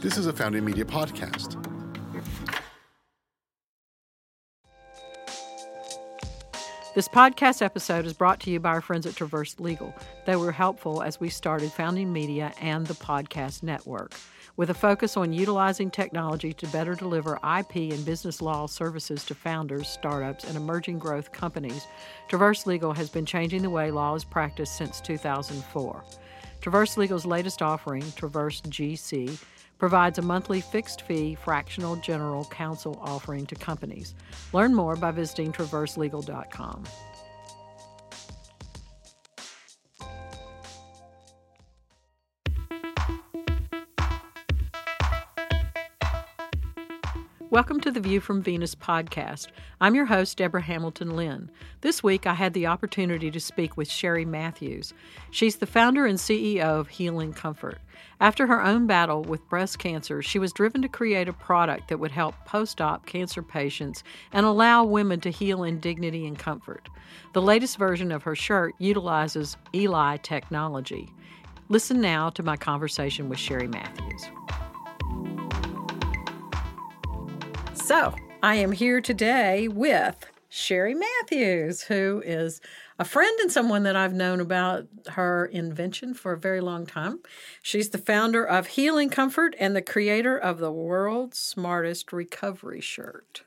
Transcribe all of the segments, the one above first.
This is a Founding Media podcast. This podcast episode is brought to you by our friends at Traverse Legal. They were helpful as we started Founding Media and the podcast network. With a focus on utilizing technology to better deliver IP and business law services to founders, startups, and emerging growth companies, Traverse Legal has been changing the way law is practiced since 2004. Traverse Legal's latest offering, Traverse GC, provides a monthly fixed fee fractional general counsel offering to companies. Learn more by visiting traverselegal.com. Welcome to the View from Venus podcast. I'm your host, Deborah Hamilton Lynn. This week, I had the opportunity to speak with Sherry Matthews. She's the founder and CEO of Heal in Comfort. After her own battle with breast cancer, she was driven to create a product that would help post op cancer patients and allow women to heal in dignity and comfort. The latest version of her shirt utilizes Eli technology. Listen now to my conversation with Sherry Matthews. So, I am here today with Sherry Matthews, who is a friend and someone that I've known about her invention for a very long time. She's the founder of Heal in Comfort and the creator of the world's smartest recovery shirt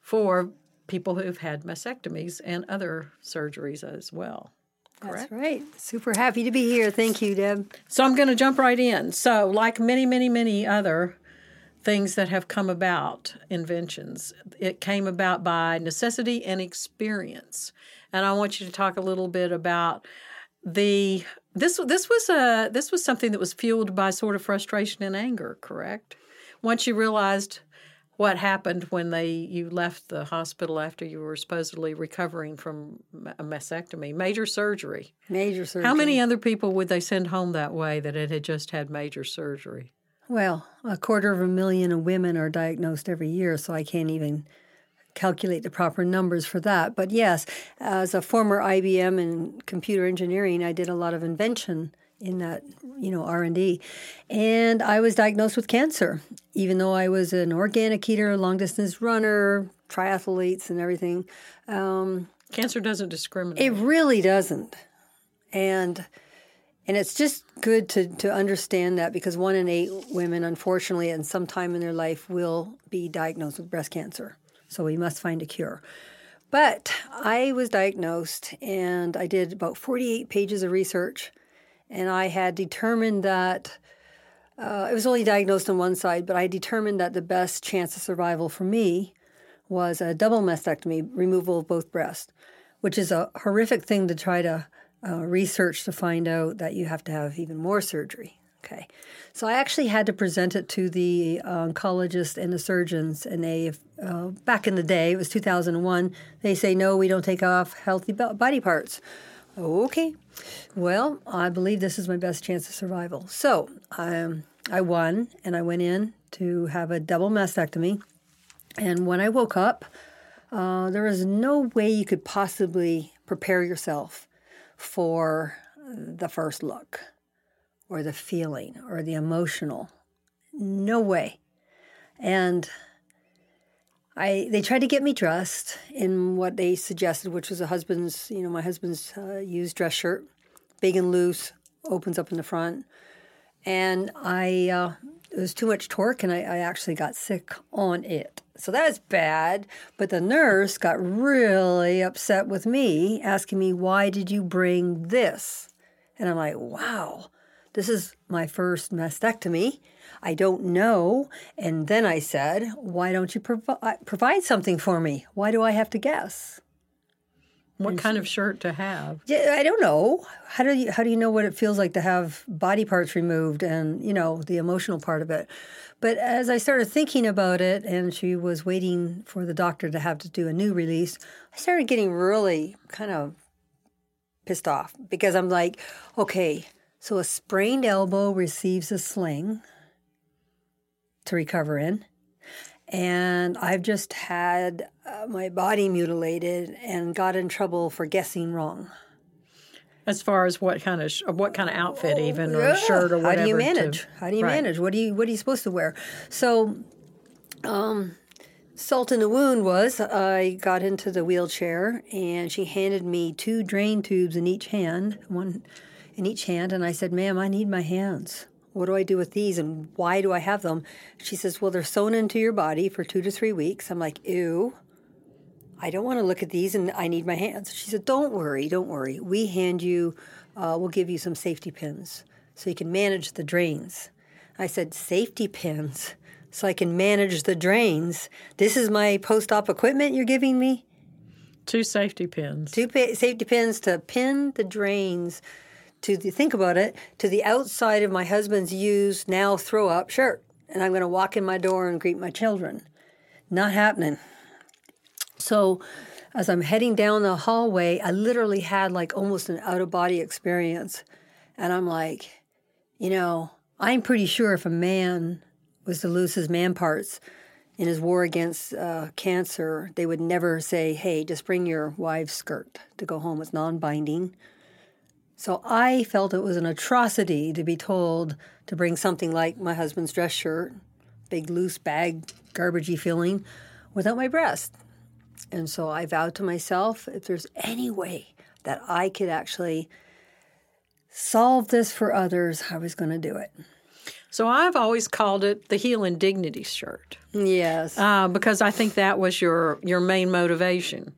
for people who've had mastectomies and other surgeries as well. Correct? That's right. Super happy to be here. Thank you, Deb. So I'm going to jump right in. So, like many, many, many other things that have come about, inventions. It came about by necessity and experience. And I want you to talk a little bit about the this this was a this was something that was fueled by sort of frustration and anger, correct? Once you realized what happened when they you left the hospital after you were supposedly recovering from a mastectomy, major surgery. Major surgery. How many other people would they send home that way that it had just had major surgery? Well, a quarter of a million of women are diagnosed every year, so I can't even calculate the proper numbers for that. But yes, as a former IBM in computer engineering, I did a lot of invention in that you know r&d and i was diagnosed with cancer. Even though i was an organic eater long distance runner triathletes and everything um, cancer doesn't discriminate. it really doesn't. And and it's just good to, to understand that because one in eight women, unfortunately, at some time in their life will be diagnosed with breast cancer. So we must find a cure. But I was diagnosed and I did about 48 pages of research. And I had determined that uh, it was only diagnosed on one side, but I determined that the best chance of survival for me was a double mastectomy, removal of both breasts, which is a horrific thing to try to uh, research to find out that you have to have even more surgery. Okay, so I actually had to present it to the oncologist and the surgeons, and they, uh, back in the day, it was 2001. They say no, we don't take off healthy body parts. Okay, well, I believe this is my best chance of survival. So um, I won, and I went in to have a double mastectomy. And when I woke up, uh, there was no way you could possibly prepare yourself for the first look or the feeling or the emotional. No way. And I they tried to get me dressed in what they suggested, which was a husband's, you know, my husband's uh, used dress shirt, big and loose, opens up in the front. And I uh, it was too much torque, and I, I actually got sick on it. So that was bad. But the nurse got really upset with me, asking me, Why did you bring this? And I'm like, Wow, this is my first mastectomy. I don't know. And then I said, Why don't you provi- uh, provide something for me? Why do I have to guess? What kind of shirt to have? Yeah, I don't know. How do you how do you know what it feels like to have body parts removed and you know the emotional part of it? But as I started thinking about it, and she was waiting for the doctor to have to do a new release, I started getting really kind of pissed off because I'm like, okay, so a sprained elbow receives a sling to recover in and I've just had uh, my body mutilated and got in trouble for guessing wrong. As far as what kind of sh- what kind of outfit, even or Yeah. shirt or whatever. How do you to- manage? How do you Right. manage? What do you What are you supposed to wear? So, um, salt in the wound was I got into the wheelchair and she handed me two drain tubes in each hand, one in each hand, and I said, "Ma'am, I need my hands. What do I do with these, and why do I have them?" She says, "Well, they're sewn into your body for two to three weeks." I'm like, "Ew." I don't want to look at these and I need my hands. She said, Don't worry, don't worry. We hand you, uh, we'll give you some safety pins so you can manage the drains. I said, Safety pins so I can manage the drains. This is my post op equipment you're giving me? Two safety pins. Two pa- safety pins to pin the drains to the, think about it, to the outside of my husband's used now throw up shirt. And I'm going to walk in my door and greet my children. Not happening. So, as I'm heading down the hallway, I literally had like almost an out of body experience. And I'm like, you know, I'm pretty sure if a man was to lose his man parts in his war against uh, cancer, they would never say, hey, just bring your wife's skirt to go home. It's non binding. So I felt it was an atrocity to be told to bring something like my husband's dress shirt, big loose bag, garbagey feeling, without my breast. And so I vowed to myself if there's any way that I could actually solve this for others, I was going to do it. So I've always called it the heel and dignity shirt Yes. uh, because I think that was your your main motivation.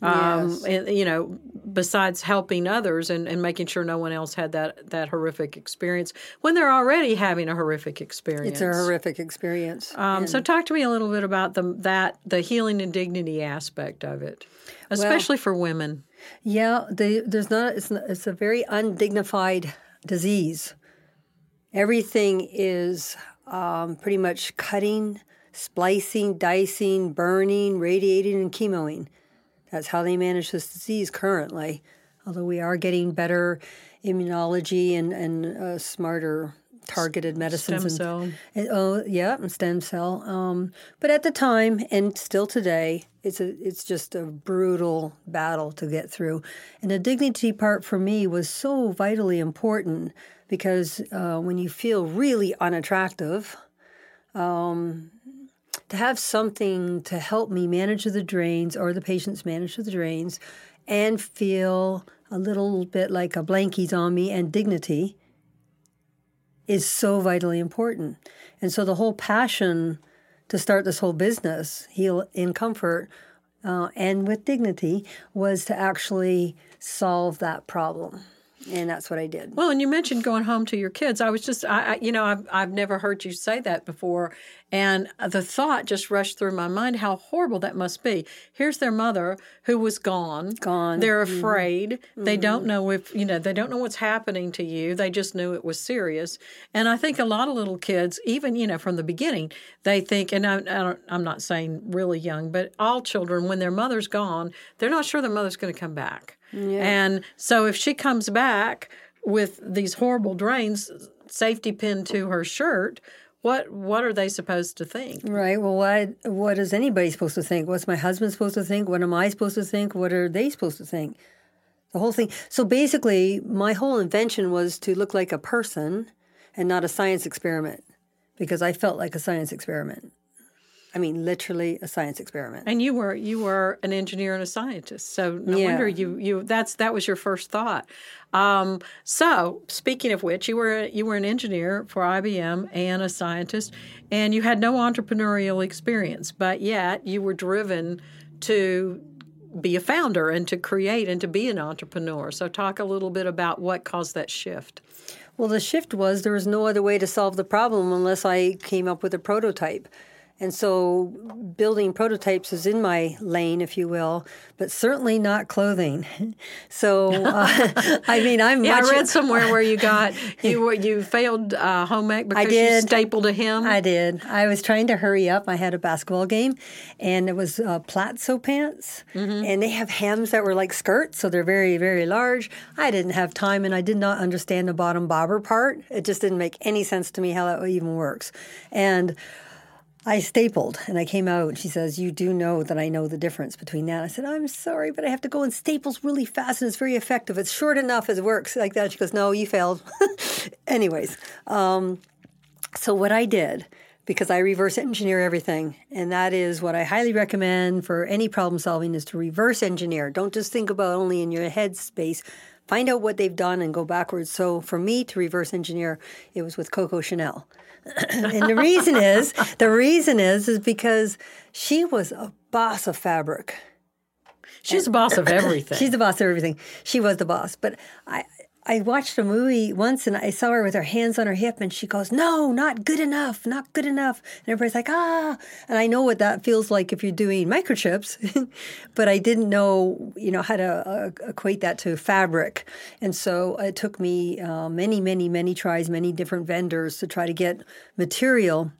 Um, Yes. and, you know, besides helping others and, and making sure no one else had that that horrific experience when they're already having a horrific experience. it's a horrific experience. Um, so talk to me a little bit about the that the healing and dignity aspect of it, especially for women. Yeah, the, there's not. It's not, it's a very undignified disease. Everything is um, pretty much cutting, splicing, dicing, burning, radiating, and chemoing. That's how they manage this disease currently. Although we are getting better immunology and and uh, smarter targeted medicines. Stem cell. and- oh, yeah, stem cell. Um, but at the time, and still today, it's a it's just a brutal battle to get through. And the dignity part for me was so vitally important because uh, when you feel really unattractive, um, to have something to help me manage the drains or the patients manage the drains, and feel a little bit like a blankie's on me and dignity is so vitally important. And so the whole passion to start this whole business, Heal in Comfort, uh, and with dignity, was to actually solve that problem. And that's what I did. Well, and you mentioned going home to your kids. I was just, I, I you know, I've, I've never heard you say that before. And the thought just rushed through my mind how horrible that must be. Here's their mother who was gone. Gone. They're mm-hmm. afraid. They mm-hmm. don't know if, you know, they don't know what's happening to you. They just knew it was serious. And I think a lot of little kids, even, you know, from the beginning, they think, and I, I don't, I'm not saying really young, but all children, when their mother's gone, they're not sure their mother's going to come back. And so if she comes back with these horrible drains, safety pin to her shirt, what what are they supposed to think? Right. Well, what what is anybody supposed to think? What's my husband supposed to think? What am I supposed to think? What are they supposed to think? The whole thing. So basically, my whole invention was to look like a person and not a science experiment because I felt like a science experiment. I mean, literally a science experiment. And you were you were an engineer and a scientist, so no Yeah. wonder you you that's that was your first thought. Um, so speaking of which, you were you were an engineer for IBM and a scientist, and you had no entrepreneurial experience, but yet you were driven to be a founder and to create and to be an entrepreneur. So talk a little bit about what caused that shift. Well, the shift was there was no other way to solve the problem unless I came up with a prototype. And so building prototypes is in my lane, if you will, but certainly not clothing. So, uh, I mean, I'm Yeah, much. I read somewhere where you got you were- you failed uh, home ec because you did. stapled a hem. I did. I was trying to hurry up. I had a basketball game, and it was uh, pants, and they have hems that were like skirts, so they're very, very large. I didn't have time, and I did not understand the bottom bobber part. It just didn't make any sense to me how that even works, and. I stapled and I came out and she says, You do know that I know the difference between that. I said, I'm sorry, but I have to go and staples really fast and it's very effective. It's short enough, it works like that. She goes, No, you failed. Anyways, um, so what I did, because I reverse engineer everything, and that is what I highly recommend for any problem solving is to reverse engineer. Don't just think about only in your head space. Find out what they've done and go backwards. So for me to reverse engineer, it was with Coco Chanel. and the reason is the reason is is because she was a boss of fabric. She's the boss of everything. She's the boss of everything. She was the boss. But I I watched a movie once and I saw her with her hands on her hip and she goes, No, not good enough, not good enough. And everybody's like, Ah. And I know what that feels like if you're doing microchips, but I didn't know, you know, how to uh, equate that to fabric. And so it took me uh, many, many, many tries, many different vendors to try to get material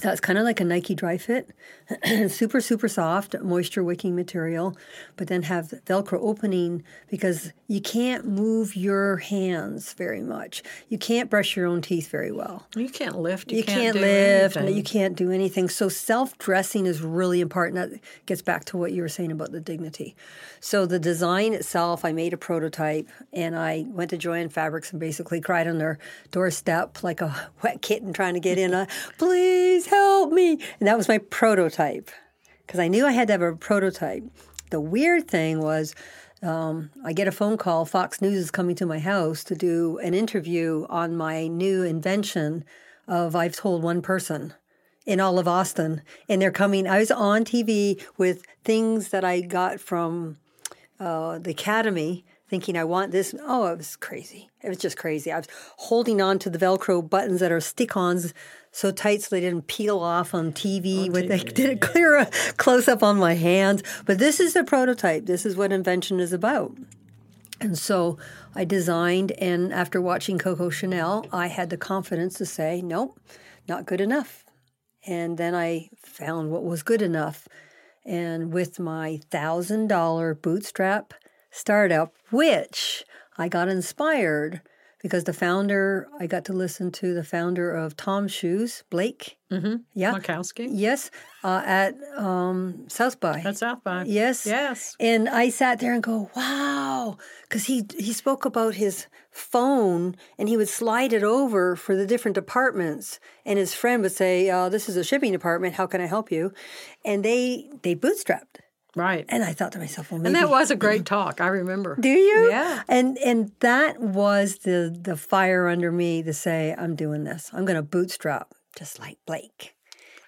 that's kind of like a Nike Dri-FIT, super, super soft, moisture wicking material, but then have Velcro opening because you can't move your hands very much. You can't brush your own teeth very well. You can't lift. You, You, can't, can't, do lift. anything. You can't do anything. So self dressing is really important. That gets back to what you were saying about the dignity. So the design itself, I made a prototype and I went to Jo-Ann Fabrics and basically cried on their doorstep like a wet kitten trying to get in. Uh, Please help me. And that was my prototype because I knew I had to have a prototype. The weird thing was, um, I get a phone call. Fox News is coming to my house to do an interview on my new invention of I've told one person in all of Austin. And they're coming. I was on TV with things that I got from uh, the Academy thinking I want this. Oh, it was crazy. It was just crazy. I was holding on to the Velcro buttons that are stick ons so tight so they didn't peel off on TV. with they didn't clear a close up on my hands. But this is the prototype. This is what invention is about. And so I designed, and after watching Coco Chanel, I had the confidence to say, nope, not good enough. And then I found what was good enough. And with my $1,000 bootstrap startup, which I got inspired because the founder, I got to listen to the founder of Tom Shoes, Blake. Mm-hmm. Yeah. Mycoskie. Yes. Uh, at um, South by. At South by. Yes. Yes. And I sat there and go, wow, because he he spoke about his phone and he would slide it over for the different departments, and his friend would say, uh, "This is a shipping department. How can I help you?" And they they bootstrapped, Right. and I thought to myself, well, maybe And that was a great talk. I remember. do you? Yeah. And and that was the the fire under me to say, I'm doing this. I'm going to bootstrap just like Blake.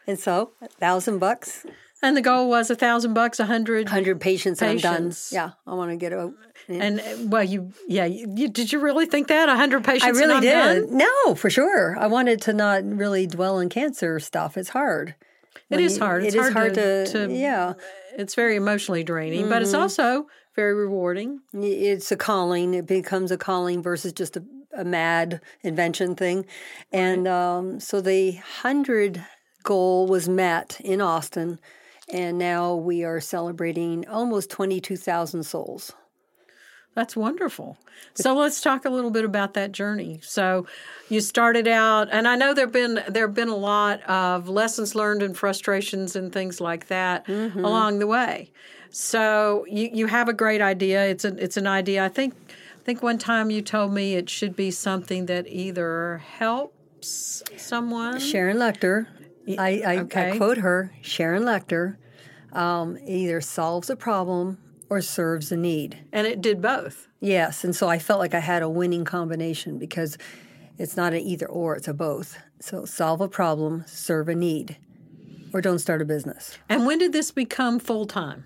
And so, a thousand bucks, And the goal was a thousand bucks, a hundred. hundred patients, and I'm done. Yeah, I want to get out. And uh, well, you, yeah, you, you- did you really think that a hundred patients? I and really did. done? No, for sure. I wanted to not really dwell on cancer stuff. It's hard. It is hard. It's it is hard, hard to, to, to- yeah. It's very emotionally draining, but Mm-hmm. it's also very rewarding. It's a calling. It becomes a calling versus just a, a mad invention thing. And um, so the hundred goal was met in Austin, and now we are celebrating almost twenty two thousand souls. That's wonderful. So let's talk a little bit about that journey. So you started out, and I know there've been there've been a lot of lessons learned and frustrations and things like that Mm-hmm. along the way. So you you have a great idea. It's an it's an idea. I think I think one time you told me it should be something that either helps someone. Sharon Lechter, I, I, okay. I quote her. Sharon Lechter um, either solves a problem or serves a need. And it did both. Yes, and so I felt like I had a winning combination because it's not an either or, it's a both. So solve a problem, serve a need, or don't start a business. And when did this become full time?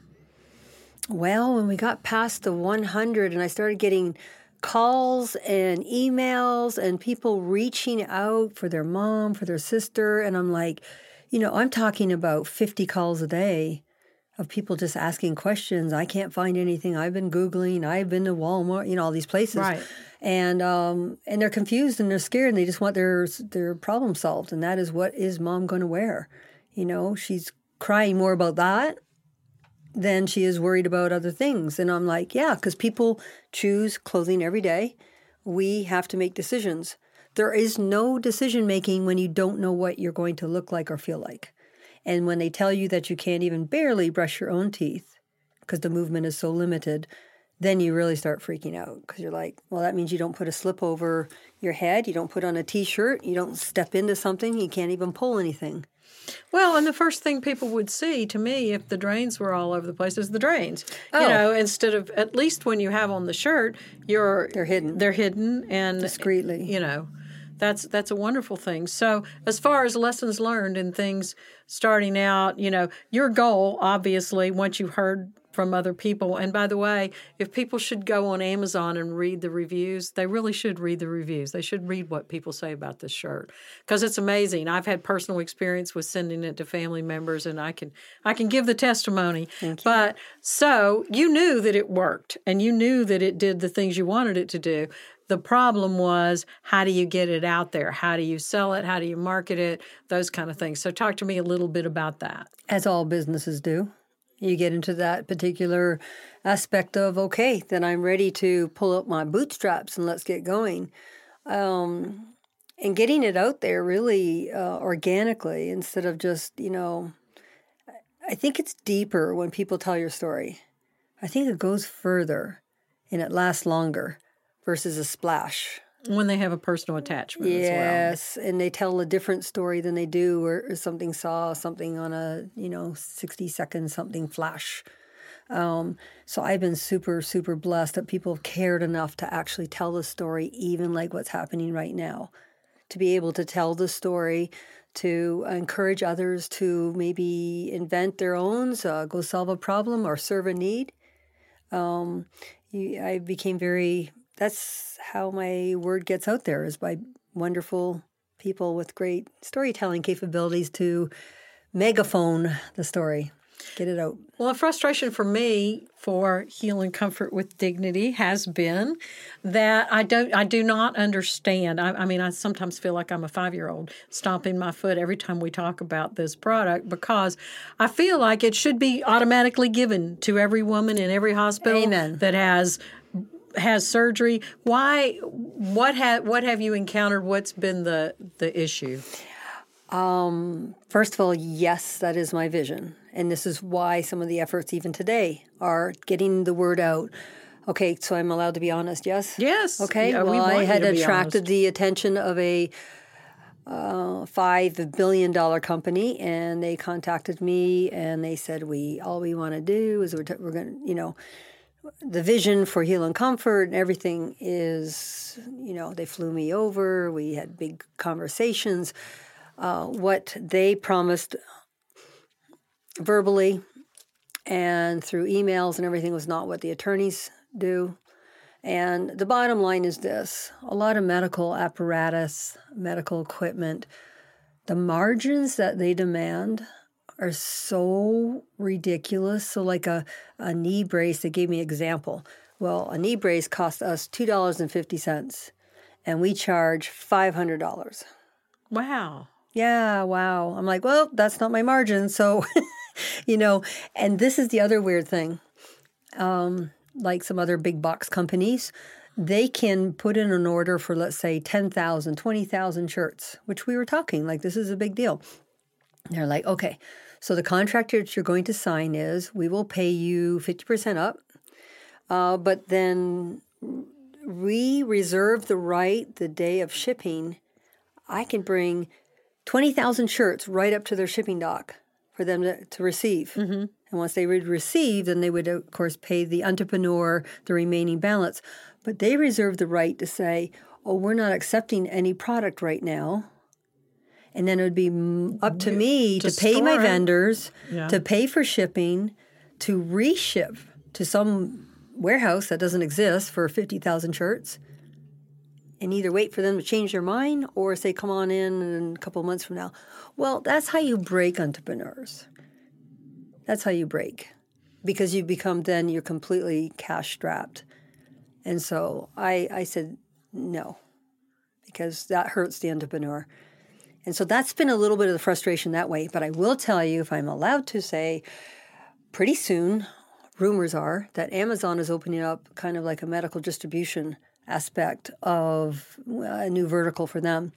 Well, when we got past the 100 and I started getting calls and emails and people reaching out for their mom, for their sister, and I'm like, you know, I'm talking about 50 calls a day of people just asking questions. I can't find anything. I've been googling. I've been to Walmart. You know, all these places, Right. and um, and they're confused and they're scared and they just want their their problem solved. And that is what is mom going to wear? You know, she's crying more about that than she is worried about other things. And I'm like, yeah, because people choose clothing every day. We have to make decisions. There is no decision making when you don't know what you're going to look like or feel like. And when they tell you that you can't even barely brush your own teeth because the movement is so limited, then you really start freaking out because you're like, well, that means you don't put a slip over your head, you don't put on a t shirt, you don't step into something, you can't even pull anything. Well, and the first thing people would see to me if the drains were all over the place is the drains. Oh. You know, instead of at least when you have on the shirt, you're They're hidden. They're hidden and Discreetly. You know, that's that's a wonderful thing. So, as far as lessons learned and things starting out, you know, your goal obviously once you've heard from other people. And by the way, if people should go on Amazon and read the reviews, they really should read the reviews. They should read what people say about this shirt because it's amazing. I've had personal experience with sending it to family members, and I can I can give the testimony. But so you knew that it worked, and you knew that it did the things you wanted it to do. The problem was how do you get it out there? How do you sell it? How do you market it? Those kind of things. So talk to me a little bit about that. As all businesses do. You get into that particular aspect of, okay, then I'm ready to pull up my bootstraps and let's get going. Um, and getting it out there really uh, organically instead of just, you know, I think it's deeper when people tell your story. I think it goes further and it lasts longer versus a splash. When they have a personal attachment as well. Yes, and they tell a different story than they do, or, or something saw something on a you know sixty second something flash. Um, so I've been super super blessed that people have cared enough to actually tell the story, even like what's happening right now, to be able to tell the story, to encourage others to maybe invent their own, uh, go solve a problem or serve a need. Um, you, I became very that's how my word gets out there is by wonderful people with great storytelling capabilities to megaphone the story get it out Well, a frustration for me for heal and comfort with dignity has been that I don't, I do not understand. I, I mean, I sometimes feel like I'm a five year old stomping my foot every time we talk about this product because I feel like it should be automatically given to every woman in every hospital Amen. that has has surgery. Why? What have what have you encountered? What's been the the issue? First of all, yes, that is my vision. And this is why some of the efforts, even today, are getting the word out. Okay, so I'm allowed to be honest, yes? Yes. Okay, Yeah, we well, want I had attracted the attention of a uh, $5 billion company, and they contacted me and they said, we all we want to do is we're, t- we're going to, you know, the vision for heal and comfort and everything is, you know, they flew me over. We had big conversations. Uh, what they promised verbally and through emails and everything was not what the attorneys do. And the bottom line is this a lot of medical apparatus, medical equipment, the margins that they demand are so ridiculous. So, like a, a knee brace, they gave me an example. Well, a knee brace cost us $2.50 and we charge $500. Wow. Yeah, wow. I'm like, well, that's not my margin. So, you know, and this is the other weird thing. Um, like some other big box companies, they can put in an order for, let's say, 10,000, 20,000 shirts, which we were talking like this is a big deal. They're like, okay, so the contract that you're going to sign is we will pay you 50% up, uh, but then we reserve the right the day of shipping. I can bring 20,000 shirts right up to their shipping dock for them to, to receive. Mm-hmm. And once they would receive, then they would, of course, pay the entrepreneur the remaining balance. But they reserve the right to say, oh, we're not accepting any product right now. And then it would be up to me to, To pay my it. vendors, Yeah. to pay for shipping, to reship to some warehouse that doesn't exist for 50,000 shirts and either wait for them to change their mind or say, come on in in a couple of months from now. Well, that's how you break entrepreneurs. That's how you break because you become then you're completely cash strapped. And so I, I said no because that hurts the entrepreneur. And so that's been a little bit of the frustration that way. But I will tell you, if I'm allowed to say, pretty soon, rumors are that Amazon is opening up kind of like a medical distribution aspect of a new vertical for them.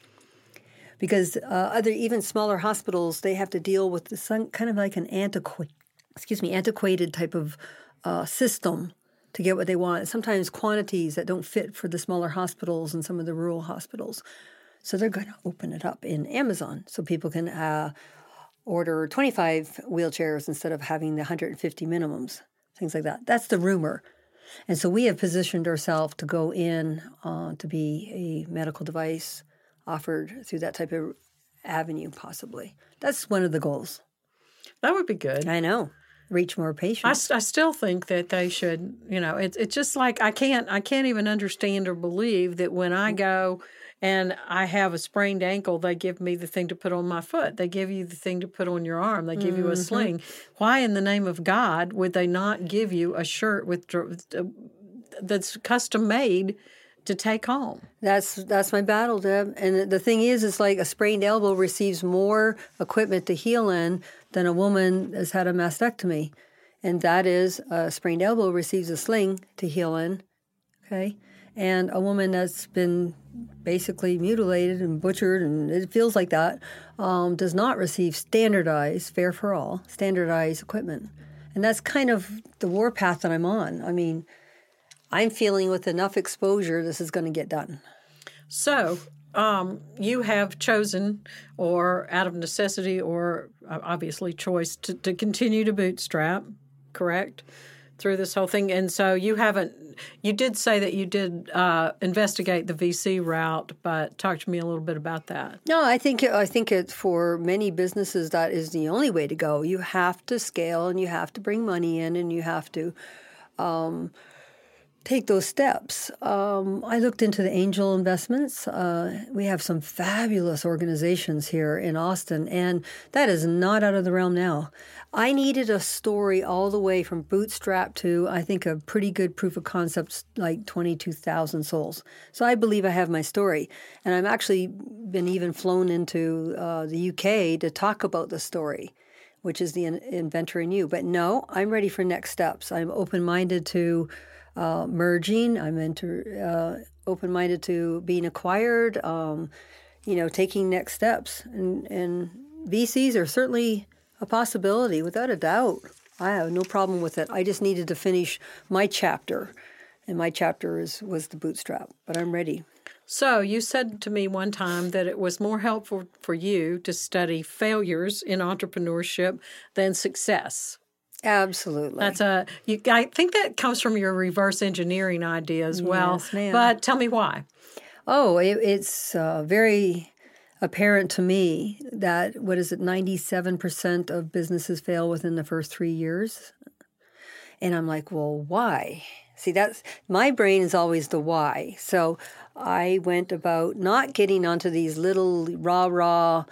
because uh, other even smaller hospitals they have to deal with some, kind of like an antiquated, excuse me, antiquated type of uh, system to get what they want. Sometimes quantities that don't fit for the smaller hospitals and some of the rural hospitals. So they're going to open it up in Amazon so people can uh, order 25 wheelchairs instead of having the 150 minimums, things like that. That's the rumor. And so we have positioned ourselves to go in uh, to be a medical device offered through that type of avenue, possibly. That's one of the goals. That would be good. I know. Reach more patients. I, I still think that they should, you know, it's it's just like I can't I can't even understand or believe that when I go and I have a sprained ankle, they give me the thing to put on my foot. They give you the thing to put on your arm. They give mm-hmm. you a mm-hmm. sling. Why, in the name of God, would they not give you a shirt with uh, that's custom made? to take home. That's that's my battle, Deb. And the thing is, it's like a sprained elbow receives more equipment to heal in than a woman that's had a mastectomy, and that is a sprained elbow receives a sling to heal in. Okay, and a woman that's been basically mutilated and butchered, and it feels like that, um, does not receive standardized, fair for all, standardized equipment. And that's kind of the warpath that I'm on. I mean, I'm feeling with enough exposure, this is going to get done. So, um, you have chosen, or out of necessity, or uh, obviously choice, to, to continue to bootstrap, correct? Through this whole thing. And so you haven't you did say that you did uh, investigate the VC route, but talk to me a little bit about that. No, I think I think it for many businesses that is the only way to go. You have to scale, and you have to bring money in, and you have to. Um, take those steps. Um, I looked into the angel investments. Uh, we have some fabulous organizations here in Austin, and that is not out of the realm now. I needed a story all the way from bootstrap to, I think, a pretty good proof of concept, like 22,000 souls. So I believe I have my story. And I've actually been even flown into uh, the UK to talk about the story, which is the inventor in you. But no, I'm ready for next steps. I'm open minded to uh, merging, I'm into, uh, open minded to being acquired, um, you know, taking next steps. And, and VCs are certainly a possibility, without a doubt. I have no problem with it. I just needed to finish my chapter, and my chapter is, was the bootstrap, but I'm ready. So, you said to me one time that it was more helpful for you to study failures in entrepreneurship than success. Absolutely. That's a you I think that comes from your reverse engineering idea as well. Yes, ma'am. But tell me why. Oh, it, it's uh, very apparent to me that what is it 97% of businesses fail within the first 3 years and i'm like well why see that's my brain is always the why so i went about not getting onto these little rah rah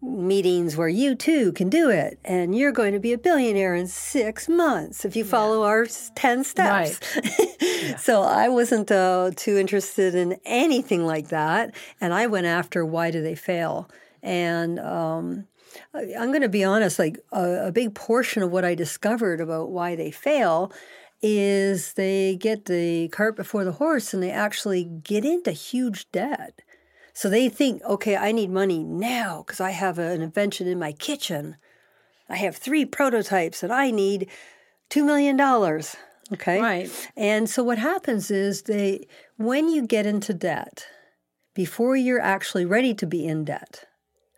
meetings where you too can do it and you're going to be a billionaire in six months if you follow yeah. our 10 steps right. yeah. so i wasn't uh, too interested in anything like that and i went after why do they fail and um, i'm going to be honest like a, a big portion of what i discovered about why they fail is they get the cart before the horse and they actually get into huge debt so they think, okay, I need money now because I have an invention in my kitchen. I have three prototypes and I need $2 million. Okay. Right. And so what happens is they, when you get into debt, before you're actually ready to be in debt,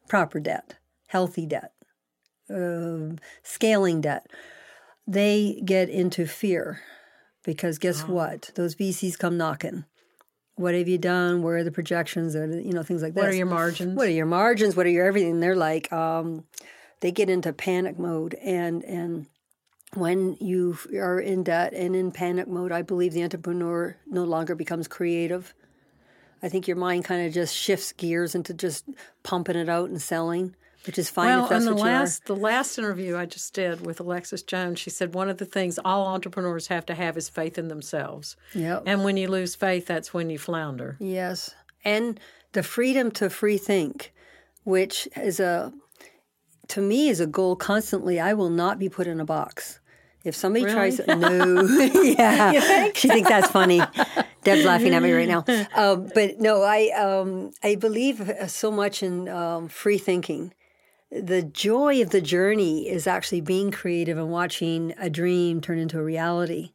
proper debt, healthy debt, uh, scaling debt, they get into fear because guess what? Those VCs come knocking. What have you done? Where are the projections? Or you know things like that. What are your margins? What are your margins? What are your everything? They're like um, they get into panic mode and and when you are in debt and in panic mode, I believe the entrepreneur no longer becomes creative. I think your mind kind of just shifts gears into just pumping it out and selling which is fine well, if that's the last. The last interview I just did with Alexis Jones, she said one of the things all entrepreneurs have to have is faith in themselves. Yep. And when you lose faith, that's when you flounder. Yes. And the freedom to free think, which is a, to me, is a goal constantly. I will not be put in a box. If somebody Really? tries, no, yeah, she thinks that's funny. Deb's laughing at me right now. Um, but no, I um, I believe so much in um, free thinking. The joy of the journey is actually being creative and watching a dream turn into a reality.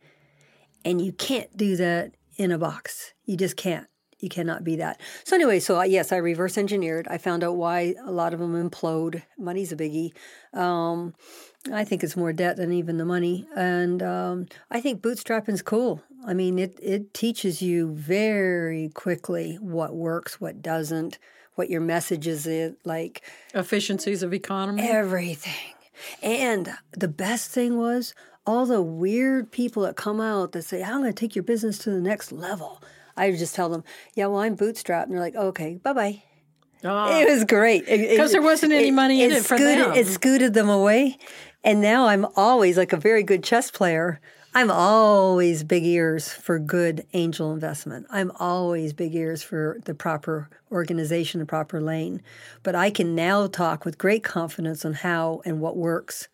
And you can't do that in a box. You just can't. You cannot be that. So anyway, so I, yes, I reverse engineered. I found out why a lot of them implode. Money's a biggie. Um, I think it's more debt than even the money, and um, I think bootstrapping's cool. I mean, it it teaches you very quickly what works, what doesn't, what your message is. It like Efficiencies of economy. everything. And the best thing was all the weird people that come out that say, I'm going to take your business to the next level. I just tell them, yeah, well, I'm bootstrapped. And they're like, okay, bye bye. Ah. It was great. Because there wasn't any money in it for scooted, them. It scooted them away. And now I'm always like a very good chess player. I'm always big ears for good angel investment. I'm always big ears for the proper organization, the proper lane. But I can now talk with great confidence on how and what works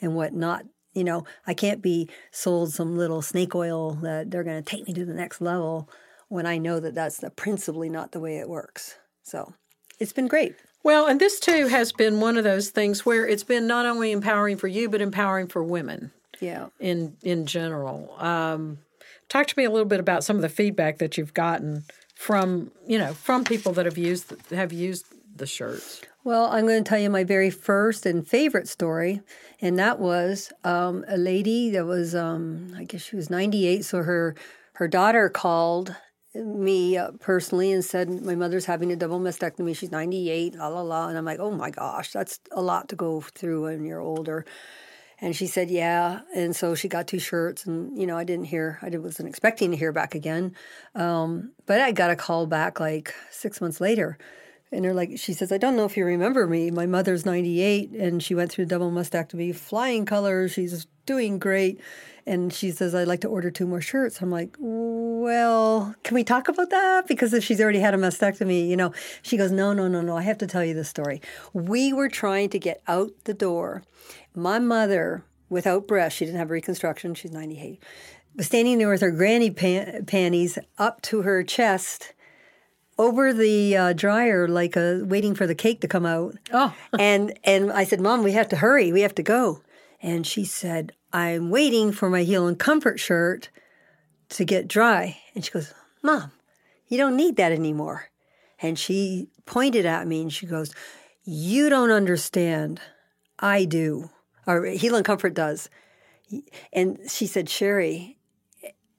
and what not. You know, I can't be sold some little snake oil that they're going to take me to the next level when I know that that's the principally not the way it works. So it's been great. Well, and this too has been one of those things where it's been not only empowering for you, but empowering for women Yeah. in in general. Um, talk to me a little bit about some of the feedback that you've gotten from you know from people that have used have used the shirts. Well, I'm going to tell you my very first and favorite story, and that was um, a lady that was, um, I guess she was 98. So her her daughter called me uh, personally and said, "My mother's having a double mastectomy. She's 98, la la la." And I'm like, "Oh my gosh, that's a lot to go through when you're older." And she said, "Yeah." And so she got two shirts, and you know, I didn't hear. I wasn't expecting to hear back again, um, but I got a call back like six months later. And they're like, she says, I don't know if you remember me. My mother's 98 and she went through double mastectomy, flying colors. She's doing great. And she says, I'd like to order two more shirts. I'm like, well, can we talk about that? Because if she's already had a mastectomy, you know, she goes, no, no, no, no. I have to tell you this story. We were trying to get out the door. My mother, without breast, she didn't have reconstruction. She's 98, was standing there with her granny pan- panties up to her chest over the uh, dryer, like uh, waiting for the cake to come out. Oh. and and I said, "Mom, we have to hurry. We have to go." And she said, "I'm waiting for my heel and comfort shirt to get dry." And she goes, "Mom, you don't need that anymore." And she pointed at me and she goes, "You don't understand. I do. Or heel and comfort does." And she said, "Sherry,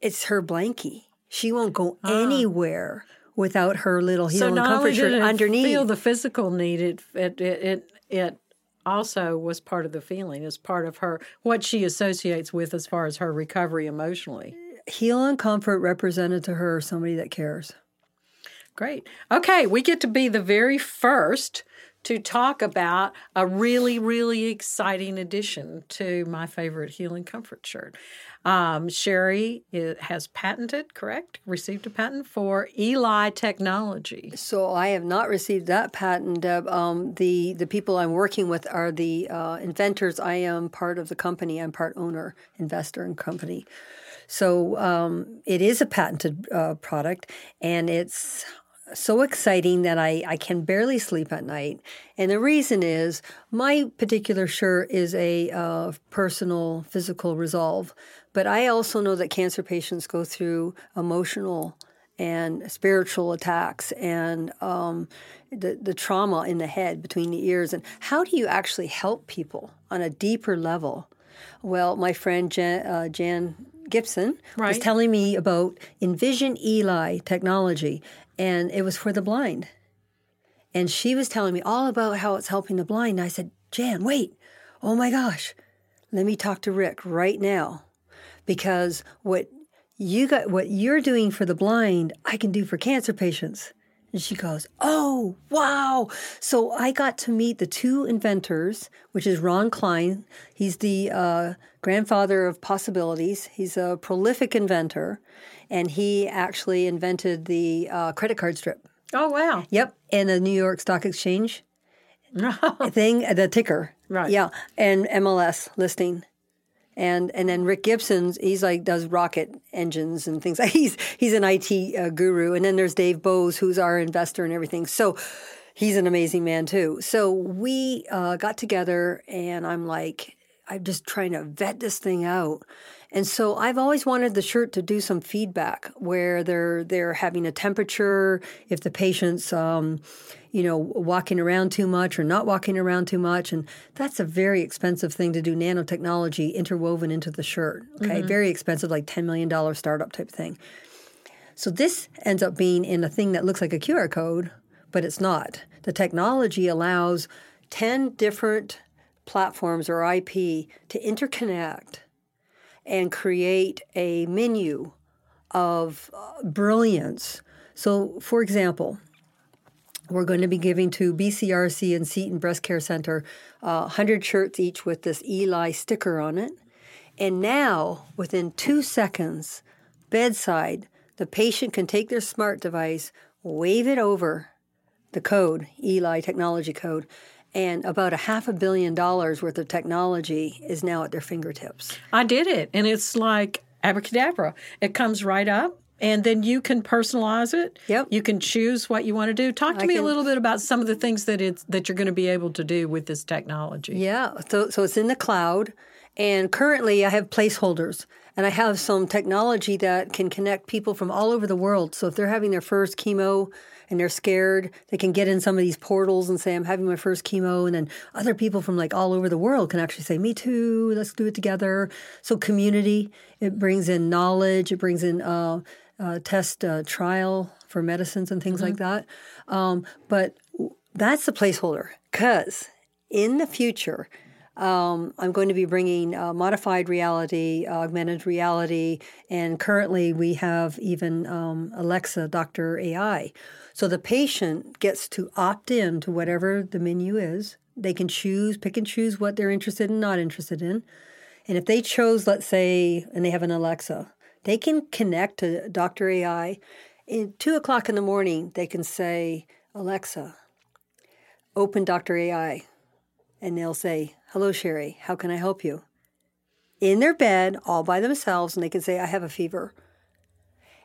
it's her blankie. She won't go anywhere." Without her little heel So and comfort shirt underneath. feel the physical need, it it it it, it also was part of the feeling, as part of her what she associates with as far as her recovery emotionally. Heal and comfort represented to her somebody that cares. Great. Okay, we get to be the very first to talk about a really, really exciting addition to my favorite Heal in Comfort shirt. Um, Sherry i- has patented, correct? Received a patent for Eli Technology. So I have not received that patent. Um, the the people I'm working with are the uh, inventors. I am part of the company. I'm part owner, investor, and company. So um, it is a patented uh, product, and it's so exciting that I, I can barely sleep at night. And the reason is my particular shirt is a uh, personal physical resolve, but I also know that cancer patients go through emotional and spiritual attacks and um, the, the trauma in the head between the ears. And how do you actually help people on a deeper level? Well, my friend Jan, uh, Jan Gibson was telling me about Envision Eli technology, and it was for the blind. And she was telling me all about how it's helping the blind. And I said, Jan, wait. Oh my gosh. Let me talk to Rick right now. Because what you got what you're doing for the blind, I can do for cancer patients. And she goes, Oh, wow. So I got to meet the two inventors, which is Ron Klein. He's the uh, grandfather of possibilities. He's a prolific inventor, and he actually invented the uh, credit card strip. Oh, wow. Yep, and the New York Stock Exchange thing, the ticker. Right. Yeah, and MLS listing. And and then Rick Gibson, he's like does rocket engines and things. He's he's an IT uh, guru, and then there's Dave Bose, who's our investor and everything. So he's an amazing man too. So we uh, got together, and I'm like, I'm just trying to vet this thing out. And so I've always wanted the shirt to do some feedback where they're they're having a temperature, if the patient's um, you know walking around too much or not walking around too much, and that's a very expensive thing to do nanotechnology interwoven into the shirt. Okay, mm-hmm. very expensive, like ten million dollar startup type thing. So this ends up being in a thing that looks like a QR code, but it's not. The technology allows ten different platforms or IP to interconnect and create a menu of uh, brilliance. So, for example, we're going to be giving to BCRC and Seton Breast Care Center uh, 100 shirts each with this Eli sticker on it. And now, within two seconds, bedside, the patient can take their smart device, wave it over the code, Eli technology code, and about a half a billion dollars worth of technology is now at their fingertips. I did it, and it's like abracadabra. It comes right up. And then you can personalize it. Yep. You can choose what you want to do. Talk to I me can, a little bit about some of the things that it's that you're going to be able to do with this technology. Yeah. So so it's in the cloud, and currently I have placeholders, and I have some technology that can connect people from all over the world. So if they're having their first chemo and they're scared, they can get in some of these portals and say, I'm having my first chemo. And then other people from like all over the world can actually say, Me too, let's do it together. So, community, it brings in knowledge, it brings in uh, uh, test uh, trial for medicines and things mm-hmm. like that. Um, but that's the placeholder because in the future, um, I'm going to be bringing uh, modified reality, augmented reality, and currently we have even um, Alexa, Doctor AI. So the patient gets to opt in to whatever the menu is. They can choose, pick and choose what they're interested in, not interested in. And if they chose, let's say, and they have an Alexa, they can connect to Doctor AI. At two o'clock in the morning, they can say, Alexa, open Doctor AI. And they'll say, Hello, Sherry, how can I help you? In their bed, all by themselves, and they can say, I have a fever.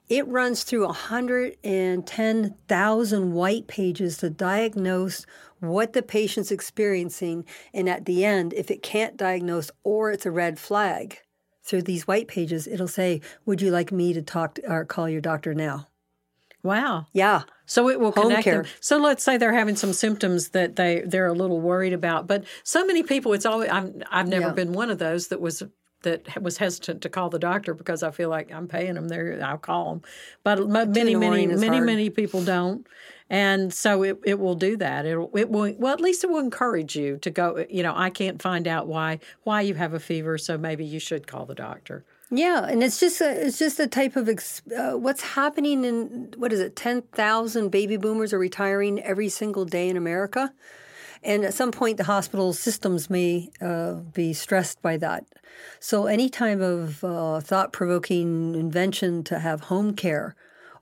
It runs through 110,000 white pages to diagnose what the patient's experiencing. And at the end, if it can't diagnose or it's a red flag, through these white pages, it'll say, Would you like me to talk to, or call your doctor now? Wow. Yeah. So it will Home connect care. them. So let's say they're having some symptoms that they they're a little worried about. But so many people, it's always I'm, I've never yeah. been one of those that was that was hesitant to call the doctor because I feel like I'm paying them there. I'll call them, but many many many hard. many people don't, and so it, it will do that. It it will well at least it will encourage you to go. You know I can't find out why why you have a fever, so maybe you should call the doctor. Yeah, and it's just a, it's just a type of uh, what's happening in what is it? Ten thousand baby boomers are retiring every single day in America, and at some point the hospital systems may uh, be stressed by that. So any type of uh, thought provoking invention to have home care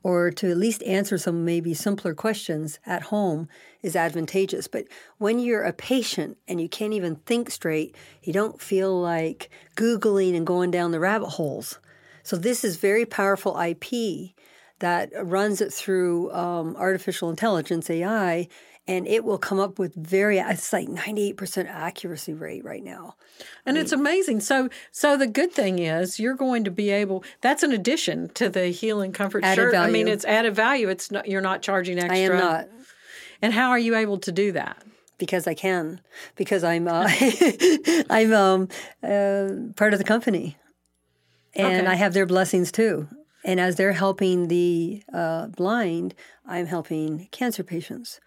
or to at least answer some maybe simpler questions at home is advantageous. But when you're a patient and you can't even think straight, you don't feel like Googling and going down the rabbit holes. So, this is very powerful IP that runs it through um, artificial intelligence, AI, and it will come up with very it's like 98% accuracy rate right now. And I mean, it's amazing. So so the good thing is you're going to be able that's an addition to the Heal in Comfort shirt. Value. i mean it's added value. It's not you're not charging extra i am not. And how are you able to do that? Because I can, because I'm uh, I'm um, uh, part of the company, and okay. I have their blessings too. And as they're helping the uh, blind, I'm helping cancer patients.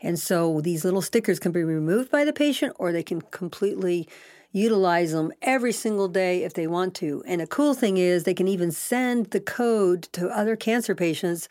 And so these little stickers can be removed by the patient or they can completely utilize them every single day if they want to. And the cool thing is they can even send the code to other cancer patients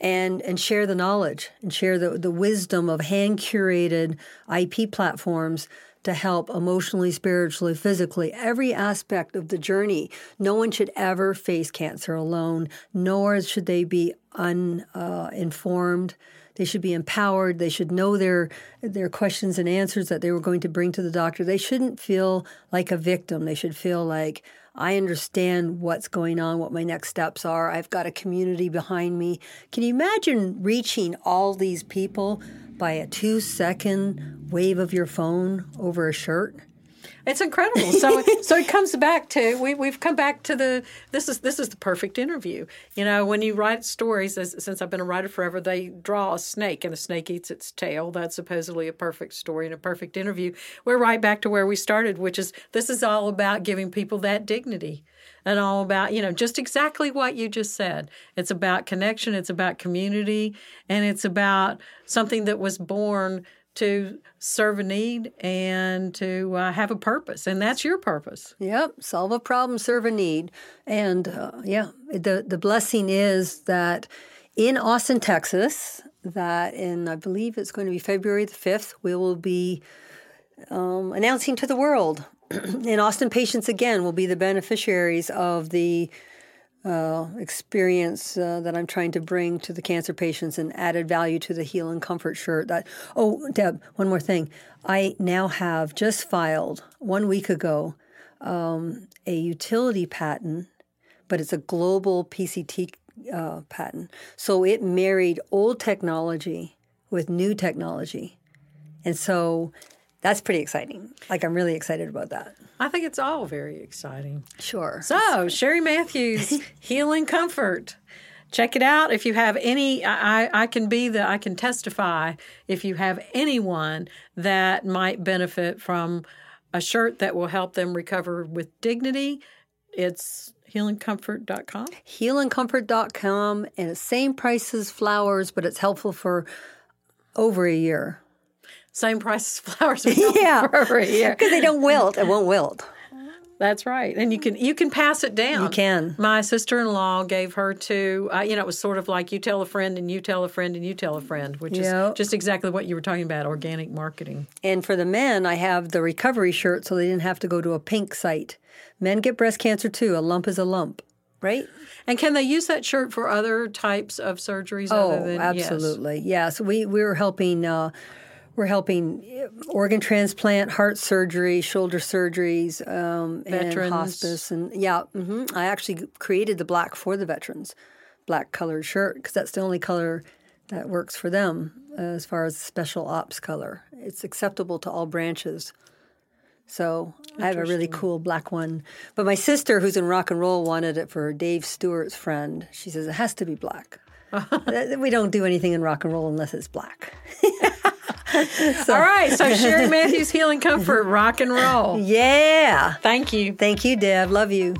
and and share the knowledge and share the, the wisdom of hand curated IP platforms to help emotionally, spiritually, physically, every aspect of the journey. No one should ever face cancer alone, nor should they be uninformed. Uh, they should be empowered. They should know their their questions and answers that they were going to bring to the doctor. They shouldn't feel like a victim. They should feel like I understand what's going on, what my next steps are. I've got a community behind me. Can you imagine reaching all these people by a two second wave of your phone over a shirt? It's incredible. So so it comes back to we we've come back to the this is this is the perfect interview. You know, when you write stories, as, since I've been a writer forever, they draw a snake and a snake eats its tail. That's supposedly a perfect story and a perfect interview. We're right back to where we started, which is this is all about giving people that dignity and all about you know just exactly what you just said it's about connection it's about community and it's about something that was born to serve a need and to uh, have a purpose and that's your purpose. Yep solve a problem serve a need and uh, yeah the the blessing is that in austin texas that in i believe it's going to be february the 5th we will be um, announcing to the world. And austin patients again will be the beneficiaries of the uh, experience uh, that I'm trying to bring to the cancer patients and added value to the Heal in Comfort shirt. That oh, Deb, one more thing. I now have just filed one week ago um, a utility patent, but it's a global PCT uh, patent. So it married old technology with new technology, and so that's pretty exciting. Like I'm really excited about that. I think it's all very exciting. Sure. So, Sherry Matthews, Heal in Comfort. Check it out. If you have any, I, I can be the, I can testify if you have anyone that might benefit from a shirt that will help them recover with dignity. It's healincomfort.com. Healincomfort.com and the same price as flowers, but it's helpful for over a year same price as flowers. yeah, because they don't wilt. It won't wilt. That's right, and you can you can pass it down. You can. My sister in law gave her to uh, you know it was sort of like you tell a friend and you tell a friend and you tell a friend, which yep. is just exactly what you were talking about organic marketing. And for the men, I have the recovery shirt, so they didn't have to go to a pink site. Men get breast cancer too. A lump is a lump, right? And can they use that shirt for other types of surgeries? Oh, than, absolutely. Yes. yes. We we were helping. Uh, we're helping organ transplant, heart surgery, shoulder surgeries, um, and hospice, and yeah, mm-hmm. I actually created the black for the veterans, black colored shirt because that's the only color that works for them uh, as far as special ops color. It's acceptable to all branches. So I have a really cool black one. But my sister, who's in rock and roll, wanted it for Dave Stewart's friend. She says it has to be black. we don't do anything in rock and roll unless it's black. so. All right. So Sherry Matthews Heal in Comfort, rock and roll. Yeah. Thank you. Thank you, Deb. Love you.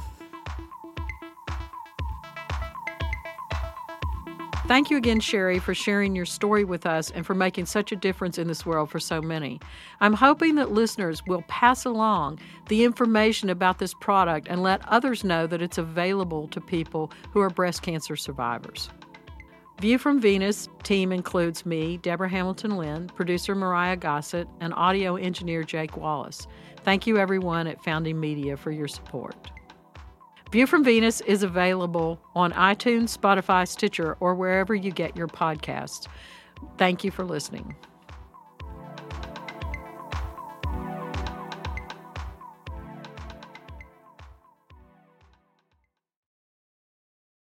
Thank you again, Sherry, for sharing your story with us and for making such a difference in this world for so many. I'm hoping that listeners will pass along the information about this product and let others know that it's available to people who are breast cancer survivors. View from Venus team includes me, Deborah Hamilton Lynn, producer Mariah Gossett, and audio engineer Jake Wallace. Thank you, everyone at Founding Media, for your support. View from Venus is available on iTunes, Spotify, Stitcher, or wherever you get your podcasts. Thank you for listening.